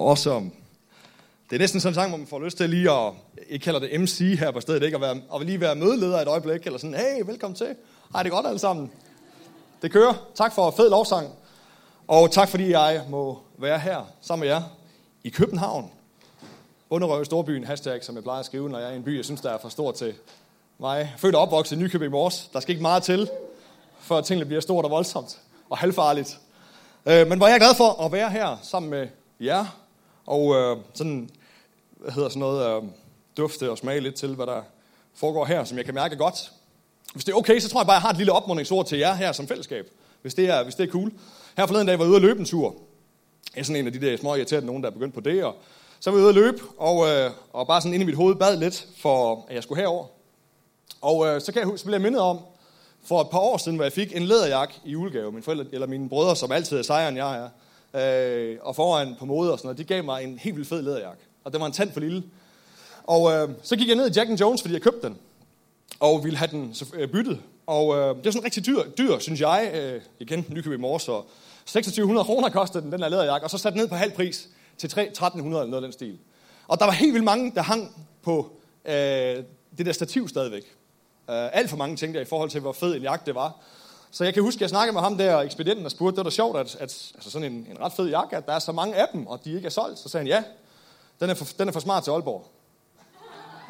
Awesome. Det er næsten sådan en sang, hvor man får lyst til lige at, jeg kalder det MC her på stedet, ikke? At, være, at lige være mødeleder et øjeblik, eller sådan, hey, velkommen til. Hej, det er godt alle sammen. Det kører. Tak for fed lovsang. Og tak fordi jeg må være her sammen med jer i København. Underrøve Storbyen, hashtag, som jeg plejer at skrive, når jeg er i en by, jeg synes, der er for stor til mig. Født og opvokset i Nykøbing Mors. Der skal ikke meget til, før tingene bliver stort og voldsomt og halvfarligt. Øh, men hvor jeg er glad for at være her sammen med jer, og øh, sådan, hvad hedder sådan noget, øh, dufte og smage lidt til, hvad der foregår her, som jeg kan mærke godt. Hvis det er okay, så tror jeg bare, jeg har et lille opmuntringsord til jer her som fællesskab, hvis det er, hvis det er cool. Her forleden dag var jeg ude at løbe en tur. Jeg er sådan en af de der små irriterende nogen, der er begyndt på det, og så var jeg ude at løbe, og, øh, og bare sådan ind i mit hoved bad lidt, for at jeg skulle herover. Og øh, så, kan jeg, så blev jeg mindet om, for et par år siden, hvor jeg fik en læderjakke i julegave. Mine forældre, eller mine brødre, som altid er sejere end jeg er, øh, og foran på mode og sådan noget, de gav mig en helt vildt fed læderjakke. Og den var en tand for lille. Og øh, så gik jeg ned i Jack Jones, fordi jeg købte den. Og ville have den øh, byttet. Og øh, det er sådan rigtig dyr, dyr synes jeg. Øh, igen, Nykøbing i så 2600 kroner kostede den, den der læderjakke. Og så satte den ned på halv pris til 3, 1300 eller noget af den stil. Og der var helt vildt mange, der hang på øh, det der stativ stadigvæk. Øh, alt for mange tænkte jeg i forhold til, hvor fed en jakke det var. Så jeg kan huske, at jeg snakkede med ham der, ekspedienten, og spurgte, det var da sjovt, at, at altså sådan en, en ret fed jakke, at der er så mange af dem, og de ikke er solgt. Så sagde han, ja, den er for, den er for smart til Aalborg.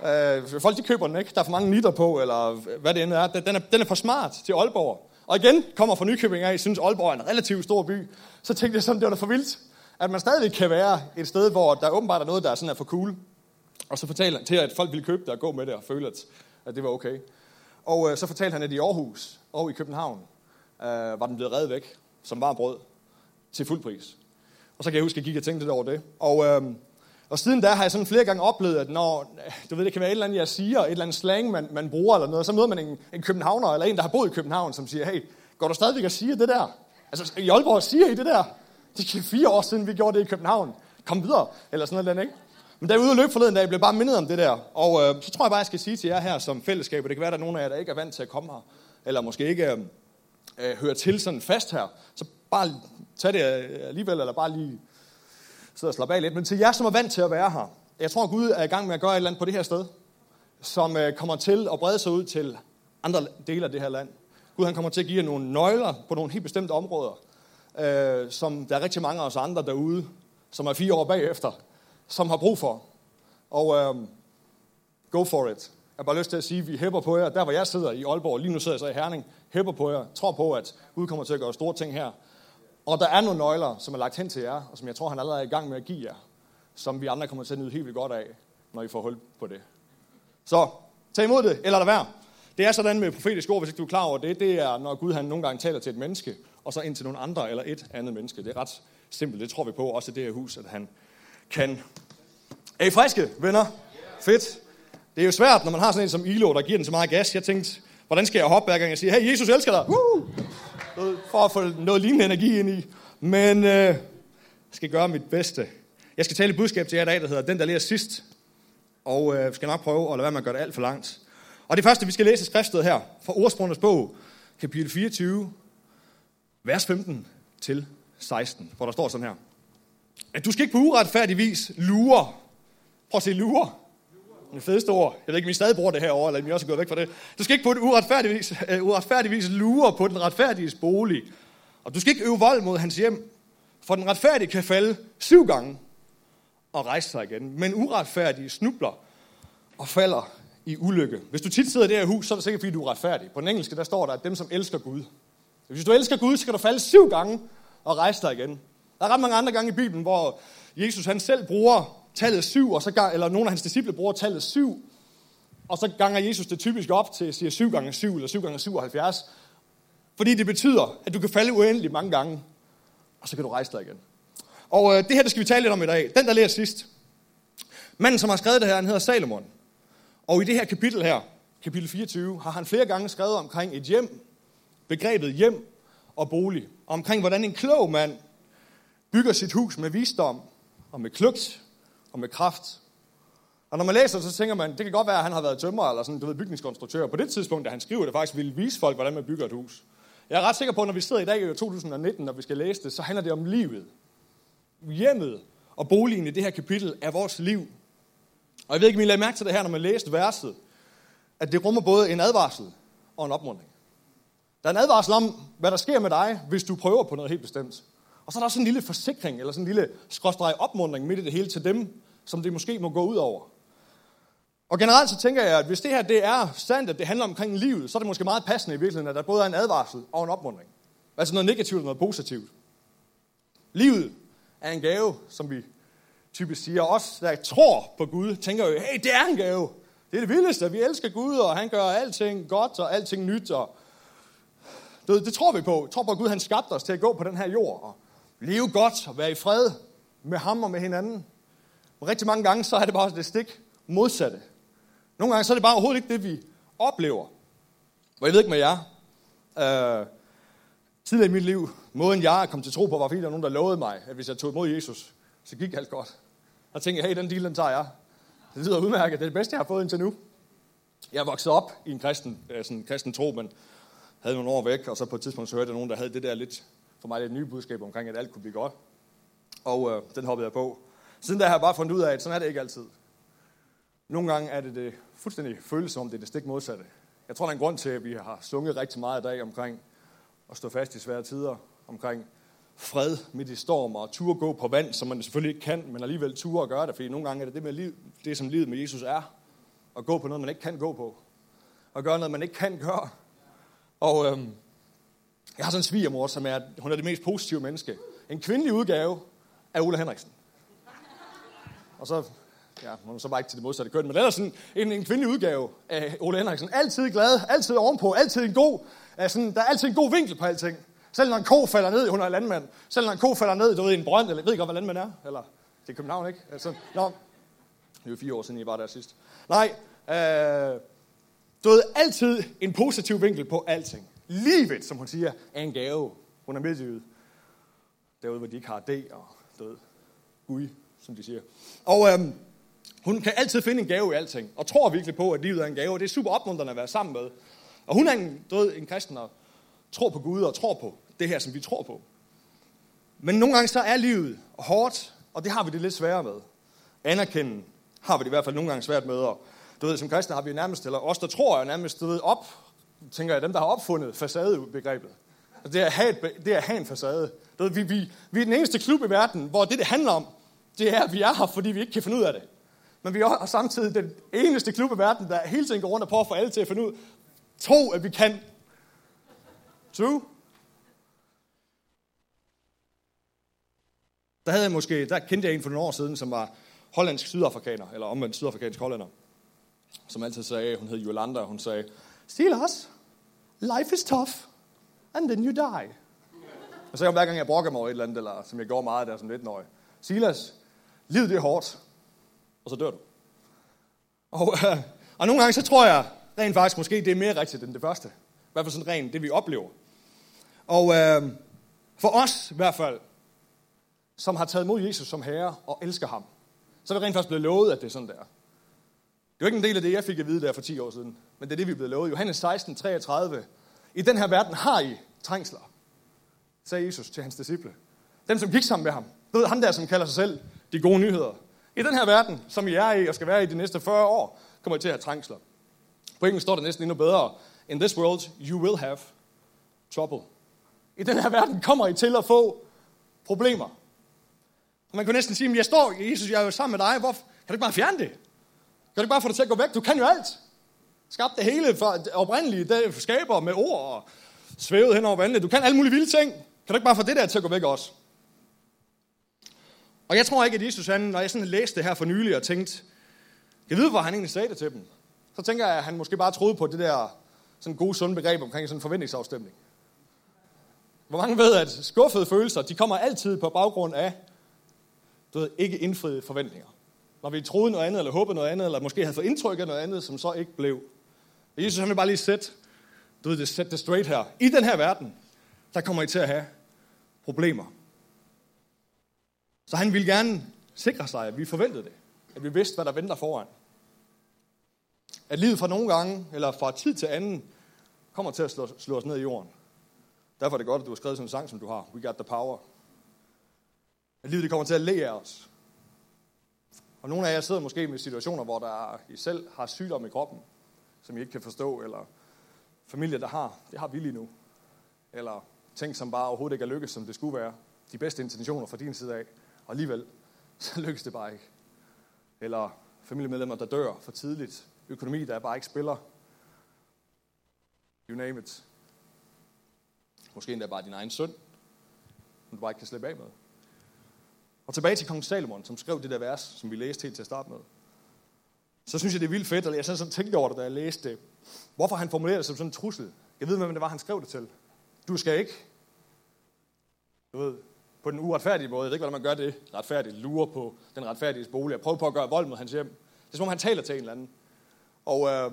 Øh, folk de køber den ikke, der er for mange nitter på, eller hvad det end er. Den er, den er for smart til Aalborg. Og igen, kommer fra Nykøbing af, synes Aalborg er en relativt stor by. Så tænkte jeg sådan, det var da for vildt, at man stadig kan være et sted, hvor der åbenbart er noget, der er sådan er for cool. Og så fortalte han til, at folk ville købe det og gå med det og føle, at, at det var okay. Og øh, så fortalte han, at i Aarhus og i København øh, var den blevet reddet væk som var brød til fuld pris. Og så kan jeg huske, at jeg gik og tænkte lidt over det. Og, øh, og siden da har jeg sådan flere gange oplevet, at når, du ved, det kan være et eller andet, jeg siger, et eller andet slang, man, man bruger eller noget, så møder man en, en københavner eller en, der har boet i København, som siger, hey, går du stadigvæk og siger det der? Altså, i Aalborg siger I det der? Det er fire år siden, vi gjorde det i København. Kom videre, eller sådan noget, ikke? Men da jeg ude og løb forleden dag, blev bare mindet om det der. Og øh, så tror jeg bare, jeg skal sige til jer her som fællesskab, og det kan være, at der er nogen af jer, der ikke er vant til at komme her, eller måske ikke øh, øh, hører til sådan fast her, så bare tag det øh, alligevel, eller bare lige sidde og slappe af lidt. Men til jer, som er vant til at være her, jeg tror, Gud er i gang med at gøre et eller andet på det her sted, som øh, kommer til at brede sig ud til andre dele af det her land. Gud han kommer til at give jer nogle nøgler på nogle helt bestemte områder, øh, som der er rigtig mange af os andre derude, som er fire år bagefter, som har brug for. Og øh, go for it. Jeg har bare lyst til at sige, at vi hæpper på jer. Der hvor jeg sidder i Aalborg, lige nu sidder jeg så i Herning, hæpper på jer, tror på, at Gud kommer til at gøre store ting her. Og der er nogle nøgler, som er lagt hen til jer, og som jeg tror, han allerede er i gang med at give jer, som vi andre kommer til at nyde helt vildt godt af, når I får hul på det. Så tag imod det, eller lad være. Det er sådan med profetisk ord, hvis ikke du er klar over det, det er, når Gud han nogle gange taler til et menneske, og så ind til nogle andre eller et andet menneske. Det er ret simpelt, det tror vi på, også i det her hus, at han kan. Er I friske, venner? Fedt. Det er jo svært, når man har sådan en som Ilo, der giver den så meget gas. Jeg tænkte, hvordan skal jeg hoppe hver gang jeg siger, hey, Jesus elsker dig. Woo! For at få noget lignende energi ind i. Men øh, jeg skal gøre mit bedste. Jeg skal tale et budskab til jer i dag, der hedder Den, der lærer sidst. Og øh, skal nok prøve at lade være med at gøre det alt for langt. Og det første, vi skal læse skriftsted her, fra Ordsprungens bog, kapitel 24, vers 15 til 16, hvor der står sådan her. At du skal ikke på uretfærdig vis lure. Prøv at se lure. Det fedeste ord. Jeg ved ikke, om I stadig bruger det herovre, eller om I også er gået væk fra det. Du skal ikke på et uretfærdigvis, uh, uretfærdigvis lure på den retfærdiges bolig. Og du skal ikke øve vold mod hans hjem. For den retfærdige kan falde syv gange og rejse sig igen. Men uretfærdige snubler og falder i ulykke. Hvis du tit sidder i det her hus, så er det sikkert, fordi du er retfærdig. På den engelske, der står der, at dem, som elsker Gud. Hvis du elsker Gud, så kan du falde syv gange og rejse dig igen. Der er ret mange andre gange i Bibelen, hvor Jesus han selv bruger tallet syv, og så, gang, eller nogle af hans disciple bruger tallet syv, og så ganger Jesus det typisk op til, siger 7 gange 7 eller 7 gange 77, fordi det betyder, at du kan falde uendeligt mange gange, og så kan du rejse dig igen. Og øh, det her, det skal vi tale lidt om i dag. Den, der læser sidst. Manden, som har skrevet det her, han hedder Salomon. Og i det her kapitel her, kapitel 24, har han flere gange skrevet omkring et hjem, begrebet hjem og bolig. Og omkring, hvordan en klog mand bygger sit hus med visdom og med klugt og med kraft. Og når man læser, så tænker man, det kan godt være, at han har været tømrer eller sådan, du ved, bygningskonstruktør. På det tidspunkt, da han skriver det, faktisk ville vise folk, hvordan man bygger et hus. Jeg er ret sikker på, at når vi sidder i dag i 2019, når vi skal læse det, så handler det om livet. Hjemmet og boligen i det her kapitel er vores liv. Og jeg ved ikke, om I lagde mærke til det her, når man læste verset, at det rummer både en advarsel og en opmuntring. Der er en advarsel om, hvad der sker med dig, hvis du prøver på noget helt bestemt. Og så er der også en lille forsikring, eller sådan en lille skråstreg opmundring midt i det hele til dem, som det måske må gå ud over. Og generelt så tænker jeg, at hvis det her det er sandt, at det handler omkring livet, så er det måske meget passende i virkeligheden, at der både er en advarsel og en opmundring. Altså noget negativt og noget positivt. Livet er en gave, som vi typisk siger. Os, der tror på Gud, tænker jo, hey, det er en gave. Det er det vildeste, vi elsker Gud, og han gør alting godt og alting nyt. Og det, det tror vi på. Vi tror på, at Gud han skabte os til at gå på den her jord og leve godt og være i fred med ham og med hinanden. Og rigtig mange gange, så er det bare det stik modsatte. Nogle gange, så er det bare overhovedet ikke det, vi oplever. Og jeg ved ikke med jer. Øh, tidligere i mit liv, måden jeg kom til tro på, var fordi der var nogen, der lovede mig, at hvis jeg tog imod Jesus, så gik alt godt. Og tænkte, jeg, hey, den deal, den tager jeg. Det lyder udmærket. Det er det bedste, jeg har fået indtil nu. Jeg voksede op i en kristen, øh, sådan en kristen tro, men havde nogle år væk, og så på et tidspunkt så hørte jeg nogen, der havde det der lidt, for mig lidt nye budskab omkring, at alt kunne blive godt. Og øh, den hoppede jeg på. Siden da har jeg bare fundet ud af, at sådan er det ikke altid. Nogle gange er det det fuldstændig følelse som, det er det stik modsatte. Jeg tror, der er en grund til, at vi har sunget rigtig meget i dag omkring at stå fast i svære tider, omkring fred midt i storm og tur gå på vand, som man selvfølgelig ikke kan, men alligevel tur at gøre det, fordi nogle gange er det det, med liv, det som livet med Jesus er, at gå på noget, man ikke kan gå på, og gøre noget, man ikke kan gøre. Og øhm, jeg har sådan en svigermor, som er, hun er det mest positive menneske. En kvindelig udgave af Ulla Henriksen. Og så, ja, hun er så bare ikke til det modsatte køn, men ellers sådan en, en kvindelig udgave af Ulla Henriksen. Altid glad, altid ovenpå, altid en god, sådan, der er altid en god vinkel på alting. Selv når en ko falder ned, hun er landmand. Selv når en ko falder ned, du ved, i en brønd, eller jeg ved ikke godt, hvad landmand er. Eller, det er København, ikke? Altså, nå, det er jo fire år siden, I var der sidst. Nej, øh, du ved, altid en positiv vinkel på alting. Livet, som hun siger, er en gave. Hun er midtjyde. Derude, hvor de ikke har det, og død. Gud, som de siger. Og øhm, hun kan altid finde en gave i alting, og tror virkelig på, at livet er en gave, og det er super opmuntrende at være sammen med. Og hun er en, du ved, en kristen, og tror på Gud, og tror på det her, som vi tror på. Men nogle gange så er livet hårdt, og det har vi det lidt sværere med. Anerkende har vi det i hvert fald nogle gange svært med, og du ved, som kristne har vi nærmest, eller os, der tror, jo nærmest, du ved, op, tænker jeg, dem, der har opfundet facadebegrebet. Altså, det er at have, et, det er at have en facade. Det, vi, vi, vi er den eneste klub i verden, hvor det, det handler om, det er, at vi er her, fordi vi ikke kan finde ud af det. Men vi er samtidig den eneste klub i verden, der hele tiden går rundt og prøver at få alle til at finde ud, tro, at vi kan. True? Der havde jeg måske, der kendte jeg en for nogle år siden, som var hollandsk sydafrikaner, eller omvendt sydafrikansk hollander som altid sagde, hun hed Yolanda, hun sagde, Silas, life is tough, and then you die. Og så hver gang jeg brokker mig over et eller andet, eller som jeg gjorde meget der som 19 år. Silas, livet det er hårdt, og så dør du. Og, øh, og nogle gange så tror jeg rent faktisk, måske det er mere rigtigt end det første. I hvert fald sådan rent det, vi oplever. Og øh, for os i hvert fald, som har taget imod Jesus som herre og elsker ham, så er vi rent faktisk blevet lovet, at det er sådan, der. Det er jo ikke en del af det, jeg fik at vide der for 10 år siden, men det er det, vi er blevet lovet. Johannes 16, 33. I den her verden har I trængsler, sagde Jesus til hans disciple. Dem, som gik sammen med ham. Du ved, ham der, som kalder sig selv de gode nyheder. I den her verden, som I er i og skal være i de næste 40 år, kommer I til at have trængsler. På engelsk står det næsten endnu bedre. In this world, you will have trouble. I den her verden kommer I til at få problemer. Og man kan næsten sige, men jeg står, Jesus, jeg er jo sammen med dig. Hvorfor? Kan du ikke bare fjerne det? Kan du ikke bare få det til at gå væk? Du kan jo alt. Skabte det hele for oprindelige det skaber med ord og svævet hen over vandet. Du kan alle mulige vilde ting. Kan du ikke bare få det der til at gå væk også? Og jeg tror ikke, at Jesus, han, når jeg sådan læste det her for nylig og tænkte, jeg ved, hvor han egentlig sagde det til dem. Så tænker jeg, at han måske bare troede på det der sådan gode, sunde begreb omkring sådan en forventningsafstemning. Hvor mange ved, at skuffede følelser, de kommer altid på baggrund af du ved, ikke indfriede forventninger. Når vi troede noget andet, eller håbede noget andet, eller måske havde fået indtryk af noget andet, som så ikke blev. Og Jesus han vil bare lige sætte, du ved, sætte det straight her. I den her verden, der kommer I til at have problemer. Så han vil gerne sikre sig, at vi forventede det. At vi vidste, hvad der venter foran. At livet fra nogle gange, eller fra tid til anden, kommer til at slå, slå os ned i jorden. Derfor er det godt, at du har skrevet sådan en sang, som du har. We got the power. At livet det kommer til at lære af os. Og nogle af jer sidder måske med situationer, hvor der I selv har sygdom i kroppen, som I ikke kan forstå, eller familie, der har, det har vi lige nu. Eller ting, som bare overhovedet ikke er lykkedes, som det skulle være. De bedste intentioner fra din side af, og alligevel, så lykkes det bare ikke. Eller familiemedlemmer, der dør for tidligt. Økonomi, der bare ikke spiller. You name it. Måske endda bare din egen søn, som du bare ikke kan slippe af med. Og tilbage til kong Salomon, som skrev det der vers, som vi læste helt til at starte med. Så synes jeg, det er vildt fedt, og jeg sådan tænkte over det, da jeg læste det. Hvorfor han formulerede det som sådan en trussel. Jeg ved, hvem det var, han skrev det til. Du skal ikke, du ved, på den uretfærdige måde, jeg ved ikke, hvordan man gør det, retfærdigt, lure på den retfærdige bolig, og prøver på at gøre vold mod hans hjem. Det er som om, han taler til en eller anden. Og øh,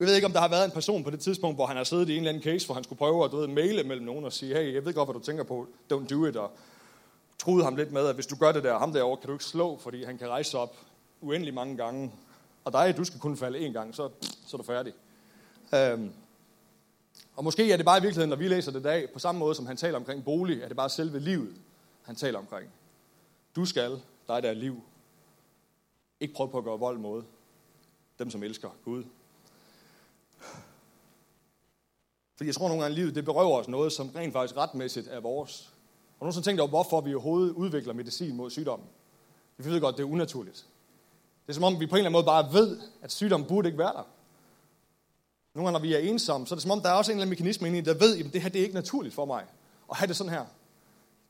jeg ved ikke, om der har været en person på det tidspunkt, hvor han har siddet i en eller anden case, hvor han skulle prøve at du ved, maile mellem nogen og sige, hey, jeg ved godt, hvad du tænker på, don't do it, og troede ham lidt med, at hvis du gør det der, ham derovre kan du ikke slå, fordi han kan rejse op uendelig mange gange, og dig, du skal kun falde en gang, så, så er du færdig. Øhm, og måske er det bare i virkeligheden, når vi læser det i dag, på samme måde som han taler omkring bolig, er det bare selve livet, han taler omkring. Du skal, dig der er liv, ikke prøve på at gøre vold mod dem, som elsker Gud. Fordi jeg tror nogle gange, at livet det berøver os noget, som rent faktisk retmæssigt er vores. Og nogen som tænker over, hvorfor vi overhovedet udvikler medicin mod sygdommen. Vi ved godt, det er unaturligt. Det er som om, vi på en eller anden måde bare ved, at sygdommen burde ikke være der. Nogle gange, når vi er ensomme, så er det som om, der er også en eller anden mekanisme inde i, der ved, at det her det er ikke naturligt for mig at have det sådan her.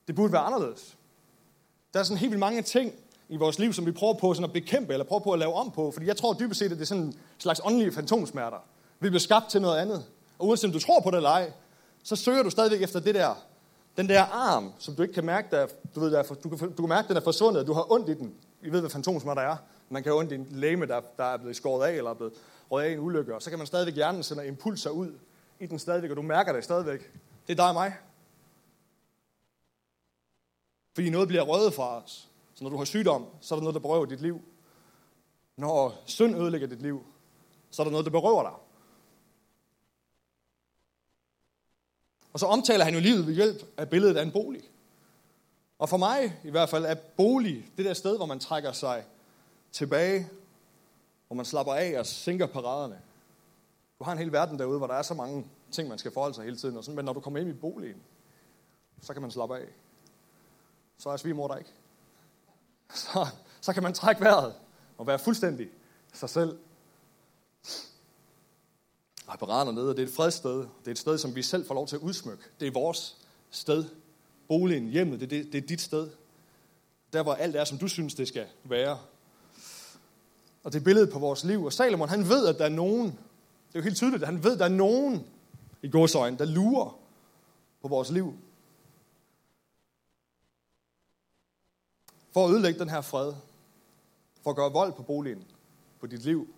Det burde være anderledes. Der er sådan helt vildt mange ting i vores liv, som vi prøver på sådan at bekæmpe, eller prøver på at lave om på. Fordi jeg tror dybest set, at det er sådan en slags åndelige fantomsmerter. Vi bliver skabt til noget andet. Og uanset om du tror på det eller ej, så søger du stadigvæk efter det der, den der arm, som du ikke kan mærke, der, du, ved, der, du, kan, du kan mærke, den er forsvundet, du har ondt i den. Vi ved, hvad fantomsmerter er. Man kan have ondt i en læme, der, der er blevet skåret af, eller er blevet røget af en ulykke, og så kan man stadigvæk hjernen sende impulser ud i den stadigvæk, og du mærker det stadigvæk. Det er dig og mig. Fordi noget bliver røget fra os. Så når du har sygdom, så er der noget, der berøver dit liv. Når synd ødelægger dit liv, så er der noget, der berøver dig. Og så omtaler han jo livet ved hjælp af billedet af en bolig. Og for mig i hvert fald er bolig det der sted, hvor man trækker sig tilbage, hvor man slapper af og sænker paraderne. Du har en hel verden derude, hvor der er så mange ting, man skal forholde sig hele tiden. Og sådan, men når du kommer ind i boligen, så kan man slappe af. Så er svigermor der ikke. Så, så kan man trække vejret og være fuldstændig sig selv. Og paraderne nede, det er et fredssted. Det er et sted, som vi selv får lov til at udsmykke. Det er vores sted. Boligen, hjemmet, det, det, det er dit sted. Der, hvor alt er, som du synes, det skal være. Og det er billedet på vores liv. Og Salomon, han ved, at der er nogen, det er jo helt tydeligt, at han ved, at der er nogen i godsøjen, der lurer på vores liv. For at ødelægge den her fred. For at gøre vold på boligen, på dit liv.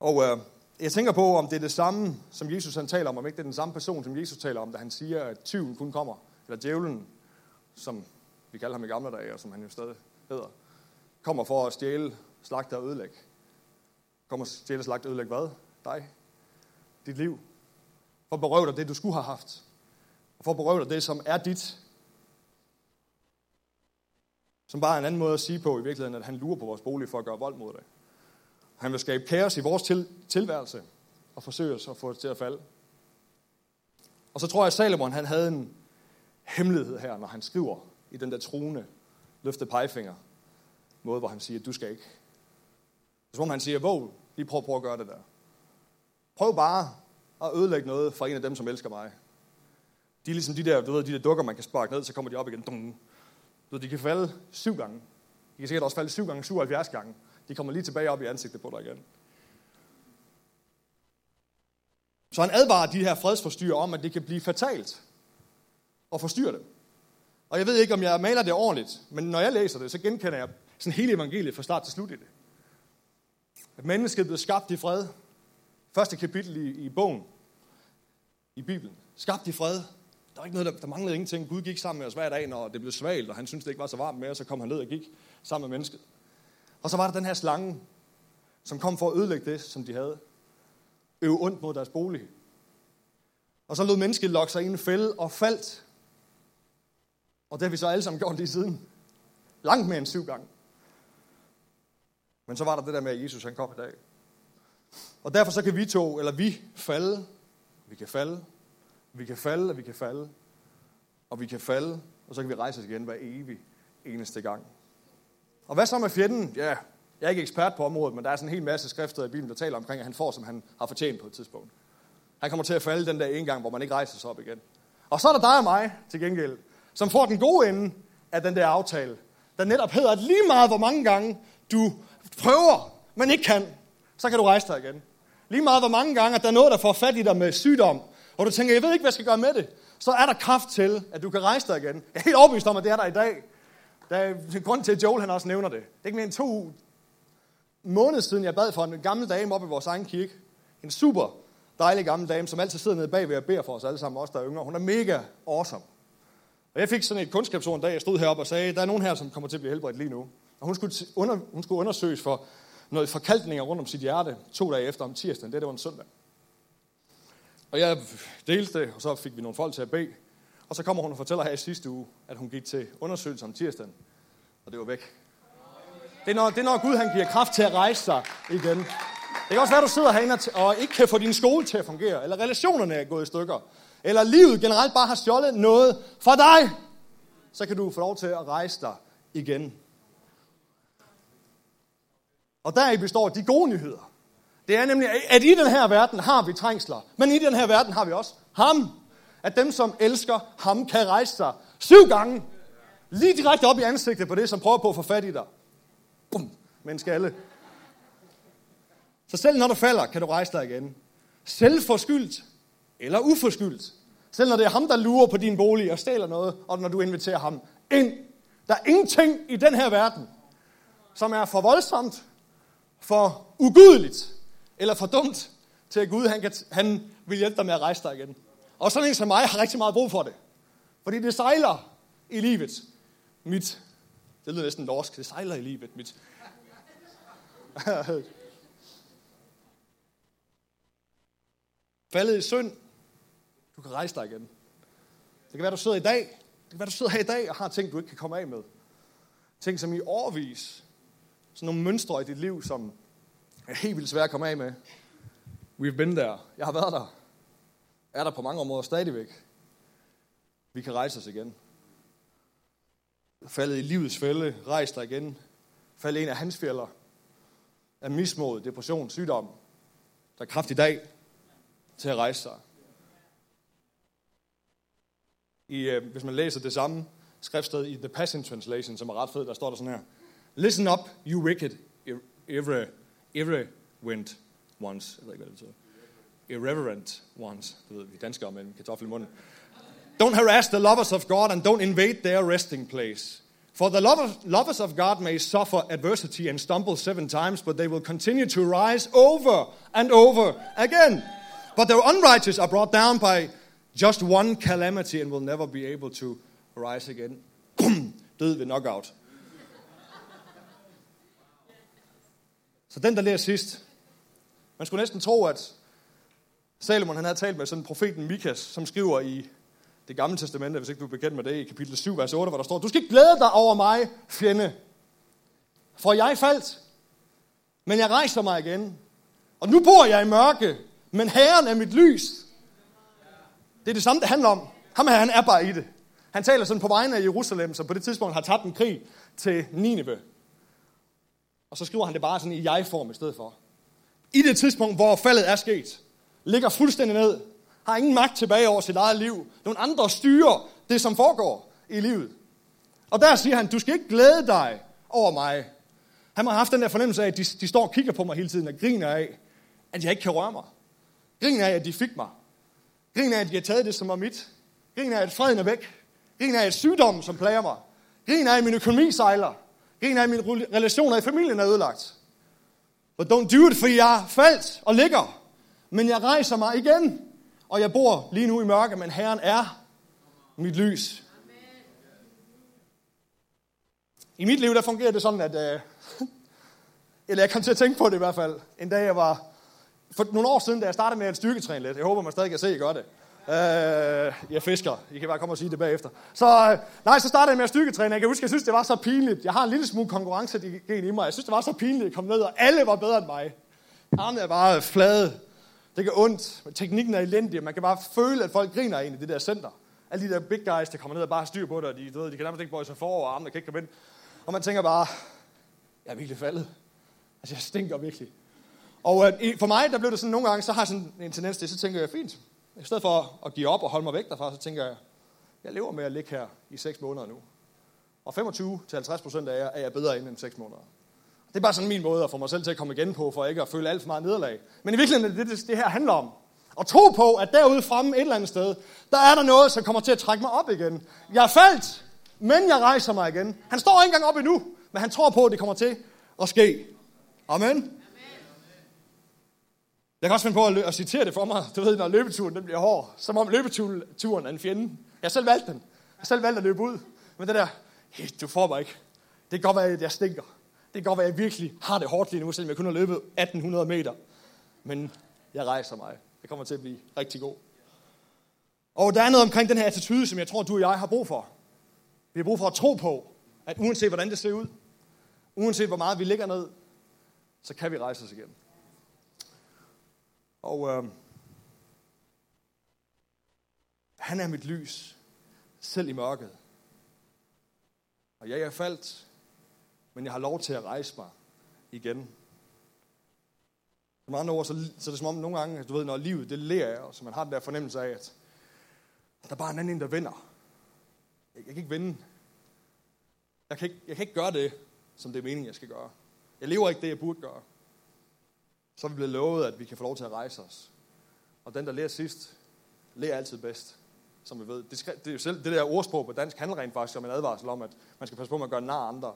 Og øh, jeg tænker på, om det er det samme, som Jesus han taler om, om ikke det er den samme person, som Jesus taler om, da han siger, at tyven kun kommer, eller djævlen, som vi kalder ham i gamle dage, og som han jo stadig hedder, kommer for at stjæle, slagte og ødelægge. Kommer at stjæle, slagte og ødelægge hvad? Dig. Dit liv. For at berøve dig det, du skulle have haft. Og for at berøve dig det, som er dit. Som bare er en anden måde at sige på i virkeligheden, at han lurer på vores bolig for at gøre vold mod det. Han vil skabe kaos i vores til, tilværelse og forsøge os at få det til at falde. Og så tror jeg, at Salomon han havde en hemmelighed her, når han skriver i den der truende, løfte pegefinger måde, hvor han siger, du skal ikke. Så om han siger, våg, lige prøv, prøv at gøre det der. Prøv bare at ødelægge noget for en af dem, som elsker mig. De er ligesom de der, du ved, de der dukker, man kan sparke ned, så kommer de op igen. Dung. Du ved, de kan falde syv gange. De kan sikkert også falde syv gange, 77 gange. De kommer lige tilbage op i ansigtet på dig igen. Så han advarer de her fredsforstyrrere om, at det kan blive fatalt og forstyrre dem. Og jeg ved ikke, om jeg maler det ordentligt, men når jeg læser det, så genkender jeg sådan hele evangeliet fra start til slut i det. At mennesket blev skabt i fred. Første kapitel i, i bogen, i Bibelen. Skabt i fred. Der var ikke noget, der, der manglede ingenting. Gud gik sammen med os hver dag, når det blev svalt, og han syntes, det ikke var så varmt mere, så kom han ned og gik sammen med mennesket. Og så var der den her slange, som kom for at ødelægge det, som de havde. Øve ondt mod deres bolig. Og så lod mennesket lokke sig i en fælde og faldt. Og det har vi så alle sammen gjort lige siden. Langt mere end syv gange. Men så var der det der med, at Jesus han kom i dag. Og derfor så kan vi to, eller vi, falde. Vi kan falde. Vi kan falde, og vi kan falde. Og vi kan falde, og så kan vi rejse os igen hver evig eneste gang. Og hvad så med fjenden? Ja, jeg er ikke ekspert på området, men der er sådan en hel masse skrifter i Bibelen, der taler omkring, at han får, som han har fortjent på et tidspunkt. Han kommer til at falde den der ene gang, hvor man ikke rejser sig op igen. Og så er der dig og mig, til gengæld, som får den gode ende af den der aftale, der netop hedder, at lige meget hvor mange gange du prøver, men ikke kan, så kan du rejse dig igen. Lige meget hvor mange gange, at der er noget, der får fat i dig med sygdom, og du tænker, jeg ved ikke, hvad jeg skal gøre med det, så er der kraft til, at du kan rejse dig igen. Jeg er helt overbevist om, at det er der i dag. Der er en grund til, at Joel han også nævner det. Det er ikke mere end to måneder siden, jeg bad for en gammel dame op i vores egen kirke. En super dejlig gammel dame, som altid sidder nede bagved og beder for os alle sammen, os der er yngre. Hun er mega awesome. Og jeg fik sådan et kundskabsord en dag, jeg stod heroppe og sagde, der er nogen her, som kommer til at blive helbredt lige nu. Og hun skulle, under, hun skulle undersøges for noget forkalkninger rundt om sit hjerte to dage efter om tirsdagen. Det, det var en søndag. Og jeg delte det, og så fik vi nogle folk til at bede. Og så kommer hun og fortæller her i sidste uge, at hun gik til undersøgelse om tirsdagen, og det var væk. Det er, når, det er når Gud han giver kraft til at rejse sig igen. Det kan også være, at du sidder herinde og ikke kan få din skole til at fungere, eller relationerne er gået i stykker, eller livet generelt bare har stjålet noget fra dig. Så kan du få lov til at rejse dig igen. Og der består de gode nyheder. Det er nemlig, at i den her verden har vi trængsler, men i den her verden har vi også ham. At dem, som elsker ham, kan rejse sig syv gange. Lige direkte op i ansigtet på det, som prøver på at få fat i dig. Bum, med alle. Så selv når du falder, kan du rejse dig igen. Selv forskyldt eller uforskyldt. Selv når det er ham, der lurer på din bolig og stjæler noget, og når du inviterer ham ind. Der er ingenting i den her verden, som er for voldsomt, for ugudeligt eller for dumt, til at Gud han, kan, han vil hjælpe dig med at rejse dig igen. Og sådan en som mig har rigtig meget brug for det. Fordi det sejler i livet. Mit, det lyder næsten norsk, det sejler i livet. Mit. Faldet i synd. Du kan rejse dig igen. Det kan være, du sidder i dag. Det kan være, du sidder her i dag og har ting, du ikke kan komme af med. Ting, som i årvis. Sådan nogle mønstre i dit liv, som er helt vildt svært at komme af med. We've been there. Jeg har været der. Er der på mange områder stadigvæk. Vi kan rejse os igen. Faldet i livets fælde, rejse dig igen. Faldet en af hans fælder. Af mismod, depression, sygdom. Der er kraft i dag til at rejse sig. I, øh, hvis man læser det samme skriftsted i The Passion Translation, som er ret fed, der står der sådan her. Listen up, you wicked, every irreverent ones. Hvad. Irreverent ones. Det ved vi danskere med en kartoffel i munden. Don't harass the lovers of God and don't invade their resting place. For the lovers of God may suffer adversity and stumble seven times, but they will continue to rise over and over again. But the unrighteous are brought down by just one calamity and will never be able to rise again. Død ved knockout. Så den, der lærer sidst, man skulle næsten tro, at Salomon han havde talt med sådan profeten Mikas, som skriver i det gamle testamente, hvis ikke du er bekendt med det, i kapitel 7, vers 8, hvor der står, du skal ikke glæde dig over mig, fjende, for jeg faldt, men jeg rejser mig igen. Og nu bor jeg i mørke, men Herren er mit lys. Det er det samme, det handler om. Ham her, han er bare i det. Han taler sådan på vegne af Jerusalem, som på det tidspunkt har tabt en krig til Nineve. Og så skriver han det bare sådan i jeg-form i stedet for. I det tidspunkt, hvor faldet er sket, ligger fuldstændig ned, har ingen magt tilbage over sit eget liv. Nogle andre styrer det, som foregår i livet. Og der siger han, du skal ikke glæde dig over mig. Han har haft den der fornemmelse af, at de, de står og kigger på mig hele tiden og griner af, at jeg ikke kan røre mig. Griner af, at de fik mig. Griner af, at de har taget det, som var mit. Griner af, at freden er væk. Griner af, at sygdommen, som plager mig. Griner af, at min økonomi sejler. En af mine relationer i familien er ødelagt. But don't do it, for jeg er faldt og ligger. Men jeg rejser mig igen. Og jeg bor lige nu i mørke, men Herren er mit lys. I mit liv, der fungerer det sådan, at... Øh, eller jeg kom til at tænke på det i hvert fald. En dag, jeg var... For nogle år siden, da jeg startede med at styrketræne lidt. Jeg håber, man stadig kan se, at jeg gør det. Øh, jeg fisker. I kan bare komme og sige det bagefter. Så, øh, nej, så startede jeg med at styrketræne. Jeg kan huske, jeg synes, det var så pinligt. Jeg har en lille smule konkurrence i mig. Jeg synes, det var så pinligt at komme ned, og alle var bedre end mig. Armene er bare øh, flade. Det gør ondt. Teknikken er elendig. Man kan bare føle, at folk griner ind i det der center. Alle de der big guys, der kommer ned og bare har styr på det, og de, du ved, de kan nærmest ikke bøje sig forover, og armene kan ikke komme ind. Og man tænker bare, jeg er virkelig faldet. Altså, jeg stinker virkelig. Og øh, for mig, der blev det sådan nogle gange, så har jeg sådan en tendens til, så tænker jeg, fint. I stedet for at give op og holde mig væk derfra, så tænker jeg, jeg lever med at ligge her i 6 måneder nu. Og 25-50 procent af jer er jeg bedre end 6 måneder. Det er bare sådan min måde at få mig selv til at komme igen på, for ikke at føle alt for meget nederlag. Men i virkeligheden er det, det, det her handler om. Og tro på, at derude fremme et eller andet sted, der er der noget, som kommer til at trække mig op igen. Jeg er faldt, men jeg rejser mig igen. Han står ikke engang op endnu, men han tror på, at det kommer til at ske. Amen. Jeg kan også finde på at, at citere det for mig. Du ved, når løbeturen den bliver hård, som om løbeturen er en fjende. Jeg selv valgte den. Jeg selv valgte at løbe ud. Men det der, hey, du får mig ikke. Det kan godt være, at jeg stinker. Det kan godt være, at jeg virkelig har det hårdt lige nu, selvom jeg kun har løbet 1800 meter. Men jeg rejser mig. Det kommer til at blive rigtig god. Og der er noget omkring den her attitude, som jeg tror, du og jeg har brug for. Vi har brug for at tro på, at uanset hvordan det ser ud, uanset hvor meget vi ligger ned, så kan vi rejse os igen. Og øh, han er mit lys, selv i mørket. Og jeg er faldt, men jeg har lov til at rejse mig igen. Som andre ord, så, så er det som om nogle gange, du ved, når livet det lærer af så man har den der fornemmelse af, at der er bare en anden, der vinder. Jeg, jeg kan ikke vinde. Jeg kan ikke, jeg kan ikke gøre det, som det er meningen, jeg skal gøre. Jeg lever ikke det, jeg burde gøre. Så er vi blevet lovet, at vi kan få lov til at rejse os. Og den, der lærer sidst, lærer altid bedst, som vi ved. Det, skal, det er jo selv det der ordsprog på dansk handler rent faktisk om en advarsel om, at man skal passe på med at gøre nar andre.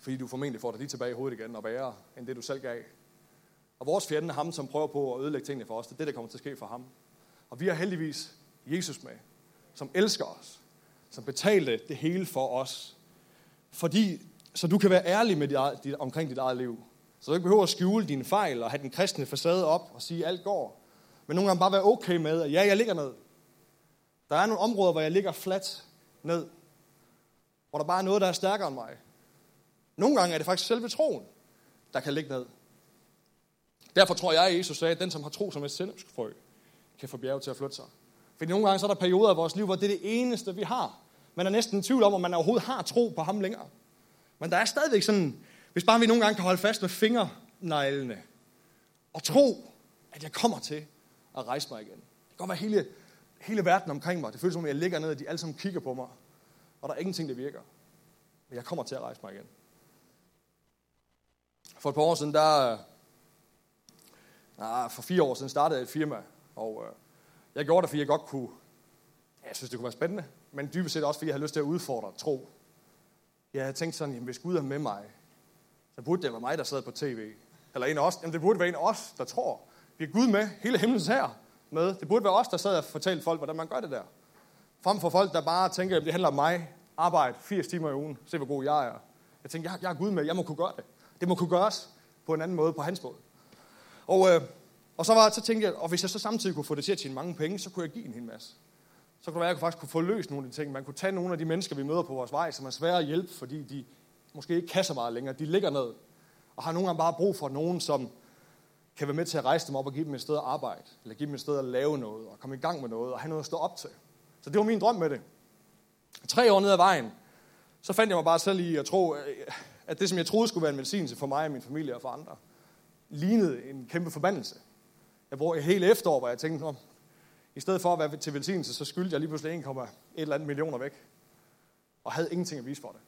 Fordi du formentlig får dig lige tilbage i hovedet igen og værre, end det du selv gav. Og vores fjende er ham, som prøver på at ødelægge tingene for os. Det er det, der kommer til at ske for ham. Og vi har heldigvis Jesus med, som elsker os, som betalte det hele for os. Fordi, så du kan være ærlig med dit, dit, omkring dit eget liv. Så du ikke behøver at skjule dine fejl og have den kristne facade op og sige, at alt går. Men nogle gange bare være okay med, at ja, jeg ligger ned. Der er nogle områder, hvor jeg ligger fladt ned. Hvor der bare er noget, der er stærkere end mig. Nogle gange er det faktisk selve troen, der kan ligge ned. Derfor tror jeg, at Jesus sagde, at den, som har tro som et sennepsfrø, kan få bjerget til at flytte sig. Fordi nogle gange så er der perioder i vores liv, hvor det er det eneste, vi har. Man er næsten i tvivl om, om man overhovedet har tro på ham længere. Men der er stadigvæk sådan, hvis bare vi nogle gange kan holde fast med fingerneglene, og tro, at jeg kommer til at rejse mig igen. Det kan godt være hele, hele verden omkring mig. Det føles som, om, jeg ligger ned, og de alle sammen kigger på mig. Og der er ingenting, der virker. Men jeg kommer til at rejse mig igen. For et par år siden, der... Øh, ah, for fire år siden startede jeg et firma, og øh, jeg gjorde det, fordi jeg godt kunne... Jeg synes, det kunne være spændende, men dybest set også, fordi jeg havde lyst til at udfordre tro. Jeg havde tænkt sådan, jamen, hvis Gud er med mig, så burde det være mig, der sad på tv. Eller en af os. Jamen, det burde være en af os, der tror. Vi er Gud med, hele himlens her med. Det burde være os, der sad og fortalte folk, hvordan man gør det der. Frem for folk, der bare tænker, at det handler om mig, arbejde 80 timer i ugen, se hvor god jeg er. Jeg tænkte, jeg, jeg er Gud med, jeg må kunne gøre det. Det må kunne gøres på en anden måde, på hans måde. Og, øh, og så, var, så tænkte jeg, og hvis jeg så samtidig kunne få det til at tjene mange penge, så kunne jeg give en hel masse. Så kunne det være, at jeg faktisk kunne få løst nogle af de ting. Man kunne tage nogle af de mennesker, vi møder på vores vej, som er svære at hjælpe, fordi de måske ikke kan så meget længere. De ligger ned og har nogle gange bare brug for nogen, som kan være med til at rejse dem op og give dem et sted at arbejde, eller give dem et sted at lave noget, og komme i gang med noget, og have noget at stå op til. Så det var min drøm med det. Tre år ned ad vejen, så fandt jeg mig bare selv i at tro, at det, som jeg troede skulle være en velsignelse for mig og min familie og for andre, lignede en kæmpe forbandelse. Jeg brugte hele helt efterår, hvor jeg tænkte, Nå, i stedet for at være til velsignelse, så skyldte jeg lige pludselig 1,1 eller andet millioner væk. Og havde ingenting at vise for det.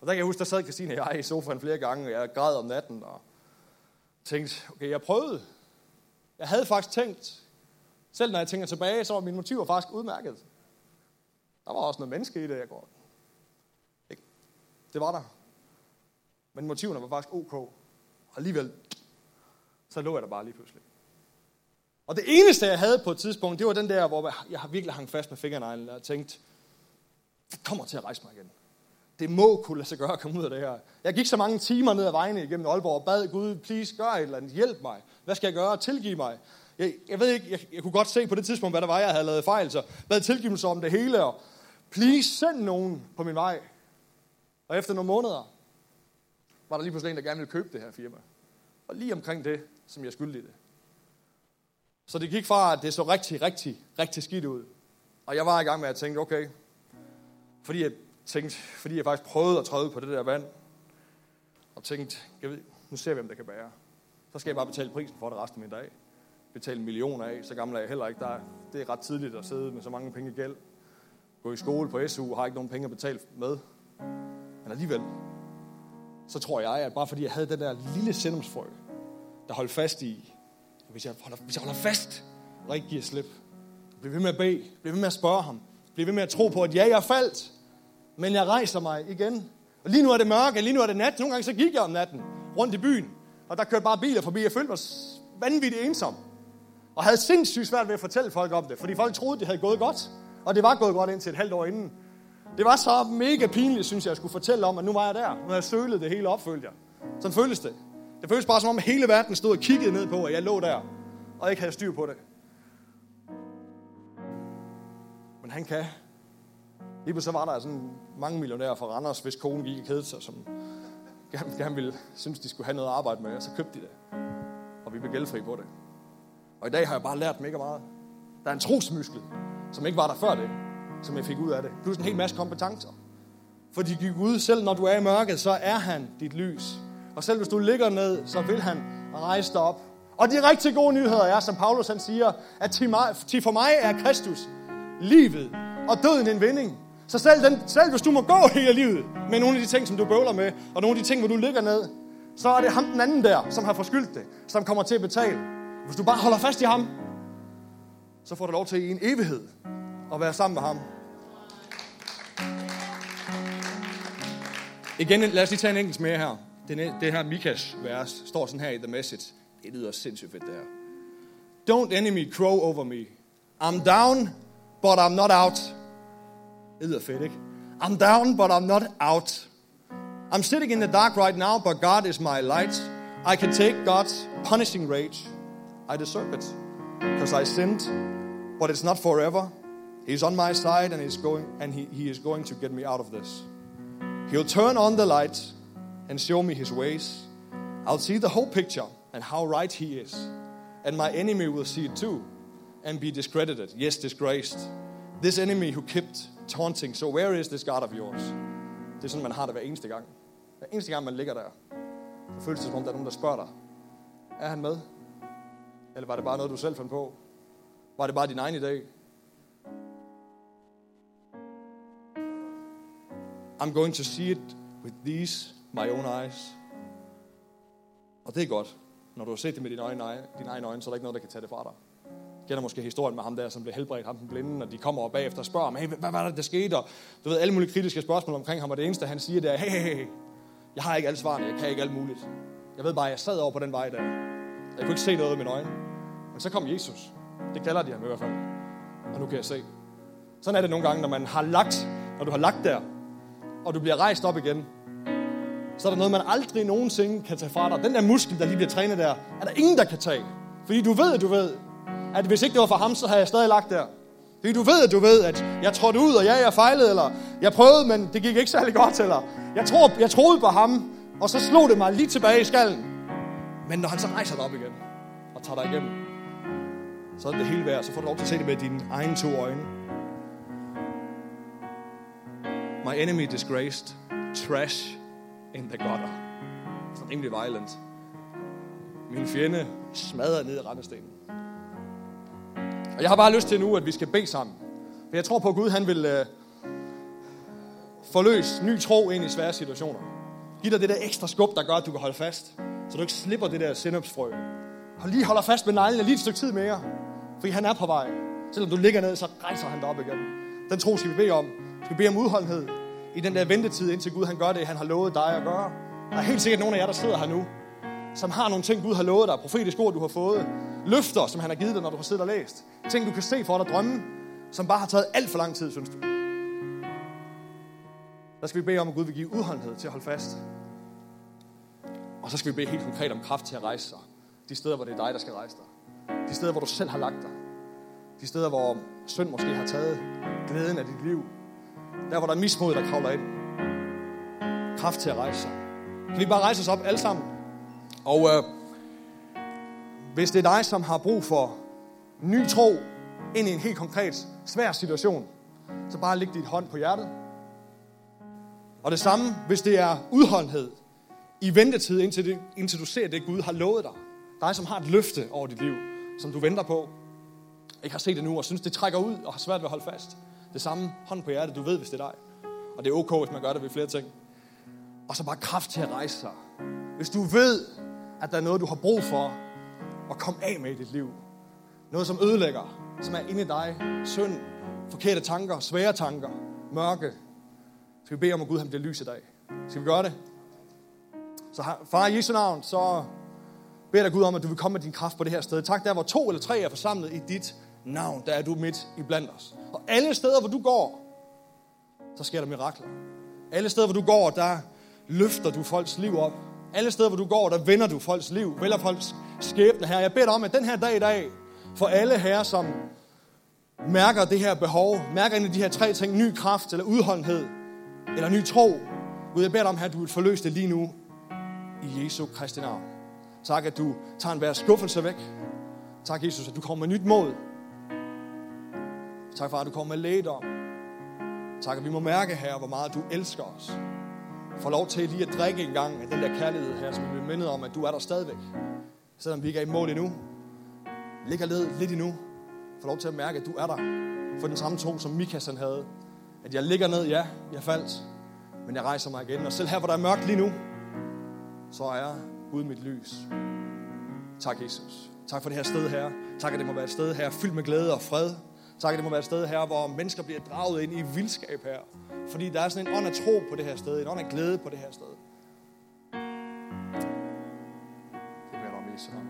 Og der kan jeg huske, der sad Christine og jeg i sofaen flere gange, og jeg græd om natten, og tænkte, okay, jeg prøvede. Jeg havde faktisk tænkt, selv når jeg tænker tilbage, så var mine motiver faktisk udmærket. Der var også noget menneske i det, jeg går. Ikke? Det var der. Men motiverne var faktisk ok. Og alligevel, så lå jeg der bare lige pludselig. Og det eneste, jeg havde på et tidspunkt, det var den der, hvor jeg virkelig hang fast med fingerneglen og tænkte, det kommer til at rejse mig igen. Det må kunne lade sig gøre at komme ud af det her. Jeg gik så mange timer ned ad vejene igennem Aalborg og bad Gud, please gør et eller andet, hjælp mig. Hvad skal jeg gøre? Tilgive mig. Jeg, jeg ved ikke, jeg, jeg kunne godt se på det tidspunkt, hvad der var, jeg havde lavet fejl, så bad tilgivelse om det hele, og please send nogen på min vej. Og efter nogle måneder, var der lige pludselig en, der gerne ville købe det her firma. Og lige omkring det, som jeg skyldte det. Så det gik fra, at det så rigtig, rigtig, rigtig skidt ud. Og jeg var i gang med at tænke, okay, fordi tænkte, fordi jeg faktisk prøvede at træde på det der vand, og tænkte, jeg ved, nu ser vi, om det kan bære. Så skal jeg bare betale prisen for det resten af min dag. Betale millioner af, så gammel er jeg heller ikke. Der det er ret tidligt at sidde med så mange penge i gæld. Gå i skole på SU, har ikke nogen penge at betale med. Men alligevel, så tror jeg, at bare fordi jeg havde den der lille sendumsfrø, der holdt fast i, hvis jeg holder, hvis jeg holder fast og ikke giver slip, bliver ved med at bede, bliver ved med at spørge ham, bliver ved med at tro på, at ja, jeg er faldt, men jeg rejser mig igen. Og lige nu er det mørke, lige nu er det nat. Nogle gange så gik jeg om natten rundt i byen, og der kørte bare biler forbi. Jeg følte mig vanvittigt ensom. Og havde sindssygt svært ved at fortælle folk om det, fordi folk troede, det havde gået godt. Og det var gået godt indtil et halvt år inden. Det var så mega pinligt, synes jeg, at skulle fortælle om, at nu var jeg der. Nu havde jeg sølet det hele op, følte jeg. Sådan føltes det. Det føltes bare som om hele verden stod og kiggede ned på, at jeg lå der, og ikke havde styr på det. Men han kan. Lige så var der sådan mange millionærer fra Randers, hvis konen gik i kædet sig, som gerne, gerne ville, synes, de skulle have noget at arbejde med, og så købte de det. Og vi blev gældfri på det. Og i dag har jeg bare lært mega meget. Der er en trosmuskel, som ikke var der før det, som jeg fik ud af det. Plus en hel masse kompetencer. Fordi Gud, selv når du er i mørket, så er han dit lys. Og selv hvis du ligger ned, så vil han rejse dig op. Og de rigtig gode nyheder er, som Paulus han siger, at til for mig er Kristus livet og døden en vinding. Så selv, den, selv hvis du må gå hele livet med nogle af de ting, som du bøvler med, og nogle af de ting, hvor du ligger ned, så er det ham den anden der, som har forskyldt det, som kommer til at betale. Hvis du bare holder fast i ham, så får du lov til i en evighed at være sammen med ham. Igen, lad os lige tage en enkelt mere her. Det, det her Mikas vers står sådan her i The Message. Det lyder sindssygt fedt, det her. Don't enemy crow over me. I'm down, but I'm not out. Det fedt, ikke? I'm down, but I'm not out. I'm sitting in the dark right now, but God is my light. I can take God's punishing rage. I deserve it because I sinned, but it's not forever. He's on my side and he's going and he, he is going to get me out of this. He'll turn on the light and show me his ways. I'll see the whole picture and how right he is. And my enemy will see it too and be discredited. Yes, disgraced. This enemy who kept taunting. So where is this God of yours? Det er sådan, man har det hver eneste gang. Hver eneste gang, man ligger der, så føles det som om, der er nogen, der spørger dig. Er han med? Eller var det bare noget, du selv fandt på? Var det bare din egen idé? I'm going to see it with these, my own eyes. Og det er godt. Når du har set det med dine, øjne, dine egne øjne, så er der ikke noget, der kan tage det fra dig kender måske historien med ham der, som blev helbredt, ham den blinde, og de kommer op bagefter og spørger ham, hey, hvad var det, der skete? Og du ved, alle mulige kritiske spørgsmål omkring ham, og det eneste, han siger, det er, hey, hey, hey, jeg har ikke alle svarene, jeg kan ikke alt muligt. Jeg ved bare, jeg sad over på den vej der. Jeg kunne ikke se noget med mine øjne. Men så kom Jesus. Det kalder de ham i hvert fald. Og nu kan jeg se. Sådan er det nogle gange, når man har lagt, når du har lagt der, og du bliver rejst op igen, så er der noget, man aldrig nogensinde kan tage fra dig. Den der muskel, der lige bliver trænet der, er der ingen, der kan tage. Fordi du ved, at du ved, at hvis ikke det var for ham, så havde jeg stadig lagt der. Fordi du ved, at du ved, at jeg trådte ud, og ja, jeg fejlede, eller jeg prøvede, men det gik ikke særlig godt, eller jeg, tror, jeg troede på ham, og så slog det mig lige tilbage i skallen. Men når han så rejser dig op igen, og tager dig igennem, så er det hele værd, så får du lov til at se det med dine egne to øjne. My enemy disgraced, trash in the gutter. Sådan rimelig violent. Min fjende smadrer ned i rendestenen. Og jeg har bare lyst til nu, at vi skal bede sammen. For jeg tror på, at Gud han vil øh, forløse ny tro ind i svære situationer. Giv dig det der ekstra skub, der gør, at du kan holde fast. Så du ikke slipper det der sindopsfrø. Og lige holder fast med neglene lige et stykke tid mere. Fordi han er på vej. Selvom du ligger ned, så rejser han dig op igen. Den tro skal vi bede om. Vi skal bede om udholdenhed i den der ventetid, indtil Gud han gør det, han har lovet dig at gøre. Der er helt sikkert nogen af jer, der sidder her nu, som har nogle ting, Gud har lovet dig, Profetisk ord, du har fået, løfter, som han har givet dig, når du har siddet og læst, ting, du kan se for dig, drømme, som bare har taget alt for lang tid, synes du. Der skal vi bede om, at Gud vil give udholdenhed til at holde fast. Og så skal vi bede helt konkret om kraft til at rejse sig. De steder, hvor det er dig, der skal rejse dig. De steder, hvor du selv har lagt dig. De steder, hvor synd måske har taget glæden af dit liv. Der, hvor der er mismod, der kravler ind. Kraft til at rejse sig. Kan vi bare rejse os op alle sammen? Og øh, hvis det er dig, som har brug for ny tro ind i en helt konkret, svær situation, så bare læg dit hånd på hjertet. Og det samme, hvis det er udholdenhed i ventetid, indtil, det, indtil du ser det, Gud har lovet dig. Dig, som har et løfte over dit liv, som du venter på, ikke har set det nu, og synes, det trækker ud, og har svært ved at holde fast. Det samme hånd på hjertet, du ved, hvis det er dig. Og det er okay, hvis man gør det ved flere ting. Og så bare kraft til at rejse sig. Hvis du ved, at der er noget, du har brug for at komme af med i dit liv. Noget, som ødelægger, som er inde i dig. Synd, forkerte tanker, svære tanker, mørke. Skal vi bede om, at Gud han bliver lys i dag? Skal vi gøre det? Så far i Jesu navn, så beder dig Gud om, at du vil komme med din kraft på det her sted. Tak der, hvor to eller tre er forsamlet i dit navn, der er du midt i blandt os. Og alle steder, hvor du går, så sker der mirakler. Alle steder, hvor du går, der løfter du folks liv op. Alle steder, hvor du går, der vender du folks liv, vælger folks skæbne her. Jeg beder dig om, at den her dag i dag, for alle her, som mærker det her behov, mærker en af de her tre ting, ny kraft eller udholdenhed, eller ny tro, Gud, jeg beder dig om at du vil forløse det lige nu, i Jesu Kristi navn. Tak, at du tager en hver skuffelse væk. Tak, Jesus, at du kommer med nyt mod. Tak, far, at du kommer med lægedom. Tak, at vi må mærke her, hvor meget du elsker os får lov til lige at drikke en gang af den der kærlighed her, som vi mindet om, at du er der stadigvæk. Selvom vi ikke er i mål endnu. Ligger lidt, lidt endnu. får lov til at mærke, at du er der. For den samme tro, som Mikas han havde. At jeg ligger ned, ja, jeg faldt. Men jeg rejser mig igen. Og selv her, hvor der er mørkt lige nu, så er uden mit lys. Tak, Jesus. Tak for det her sted her. Tak, at det må være et sted her fyldt med glæde og fred. Tak, at det må være et sted her, hvor mennesker bliver draget ind i vildskab her. Fordi der er sådan en ånd af tro på det her sted, en ånd af glæde på det her sted. Det beder om Jesus.